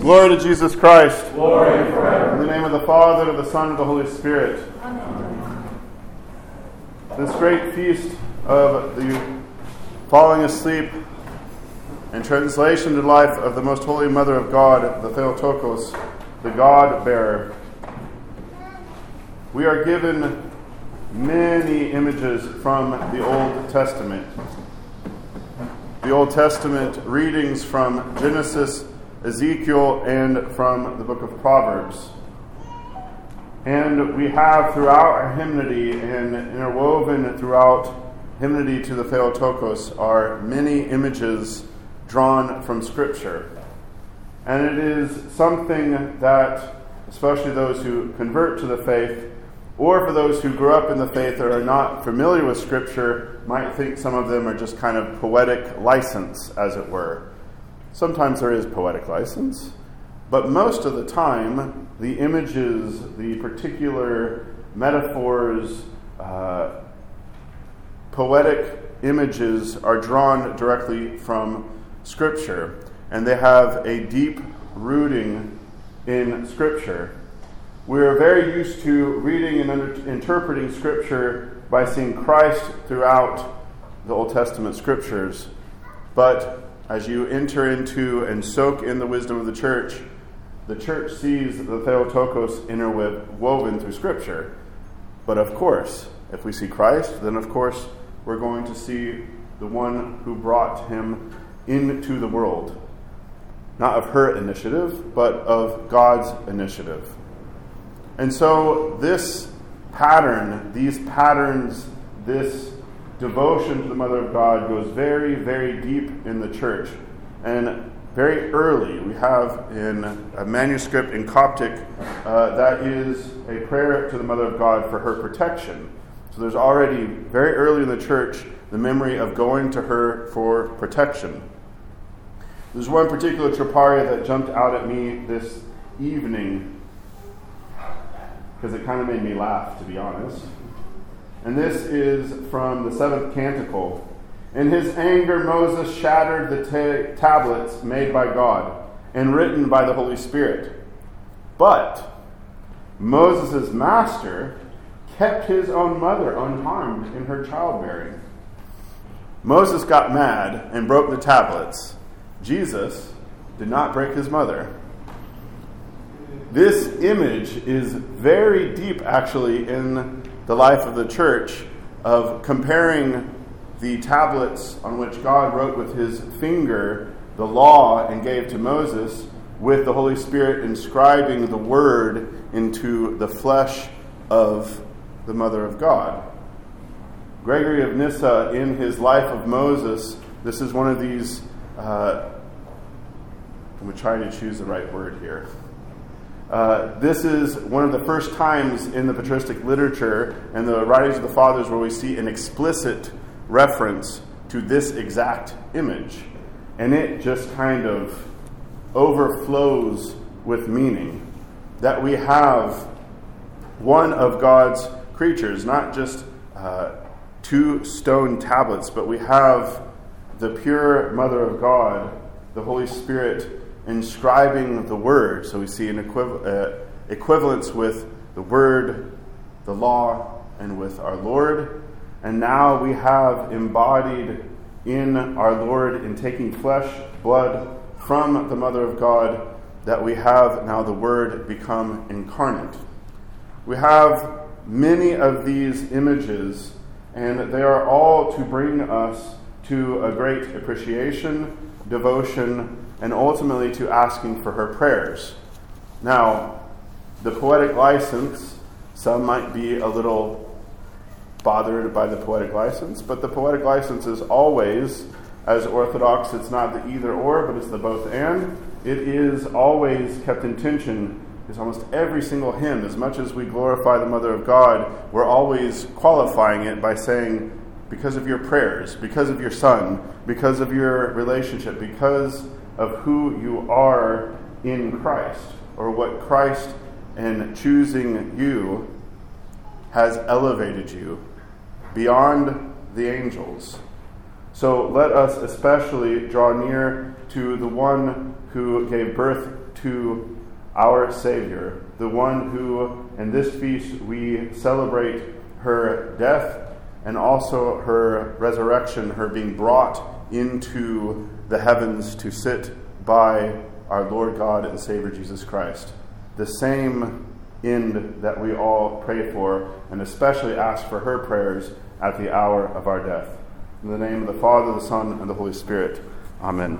Glory to Jesus Christ. Glory forever. In the name of the Father, of the Son, and of the Holy Spirit. This great feast of the falling asleep and translation to life of the most holy Mother of God, the Theotokos, the God bearer. We are given many images from the Old Testament. The Old Testament readings from Genesis, Ezekiel, and from the book of Proverbs. And we have throughout our hymnody and interwoven throughout hymnody to the Theotokos are many images drawn from Scripture. And it is something that, especially those who convert to the faith, or for those who grew up in the faith that are not familiar with Scripture, might think some of them are just kind of poetic license, as it were. Sometimes there is poetic license, but most of the time, the images, the particular metaphors, uh, poetic images are drawn directly from Scripture, and they have a deep rooting in Scripture. We are very used to reading and under- interpreting Scripture by seeing Christ throughout the Old Testament Scriptures. But as you enter into and soak in the wisdom of the church, the church sees the Theotokos interwoven through Scripture. But of course, if we see Christ, then of course we're going to see the one who brought him into the world. Not of her initiative, but of God's initiative. And so, this pattern, these patterns, this devotion to the Mother of God goes very, very deep in the church. And very early, we have in a manuscript in Coptic uh, that is a prayer to the Mother of God for her protection. So there's already, very early in the church, the memory of going to her for protection. There's one particular troparia that jumped out at me this evening because it kind of made me laugh, to be honest. And this is from the seventh canticle. In his anger, Moses shattered the ta- tablets made by God and written by the Holy Spirit. But Moses' master kept his own mother unharmed in her childbearing. Moses got mad and broke the tablets. Jesus did not break his mother. This image is very deep, actually, in the life of the church of comparing the tablets on which God wrote with his finger the law and gave to Moses with the Holy Spirit inscribing the word into the flesh of the Mother of God. Gregory of Nyssa, in his Life of Moses, this is one of these. Uh, I'm trying to choose the right word here. Uh, this is one of the first times in the patristic literature and the writings of the fathers where we see an explicit reference to this exact image. And it just kind of overflows with meaning. That we have one of God's creatures, not just uh, two stone tablets, but we have the pure Mother of God, the Holy Spirit, inscribing the Word. So we see an equiv- uh, equivalence with the Word, the law, and with our Lord. And now we have embodied in our Lord, in taking flesh, blood from the Mother of God, that we have now the Word become incarnate. We have many of these images, and they are all to bring us to a great appreciation, devotion, and ultimately to asking for her prayers. Now, the poetic license, some might be a little bothered by the poetic license, but the poetic license is always, as Orthodox, it's not the either or, but it's the both and. It is always kept in tension. Is almost every single hymn, as much as we glorify the Mother of God, we're always qualifying it by saying, because of your prayers, because of your Son, because of your relationship, because of who you are in Christ, or what Christ, in choosing you, has elevated you beyond the angels. So let us especially draw near to the one who gave birth to our Savior, the one who in this feast we celebrate her death and also her resurrection, her being brought into the heavens to sit by our Lord God and Savior Jesus Christ. The same end that we all pray for, and especially ask for her prayers at the hour of our death. In the name of the Father, the Son, and the Holy Spirit. Amen.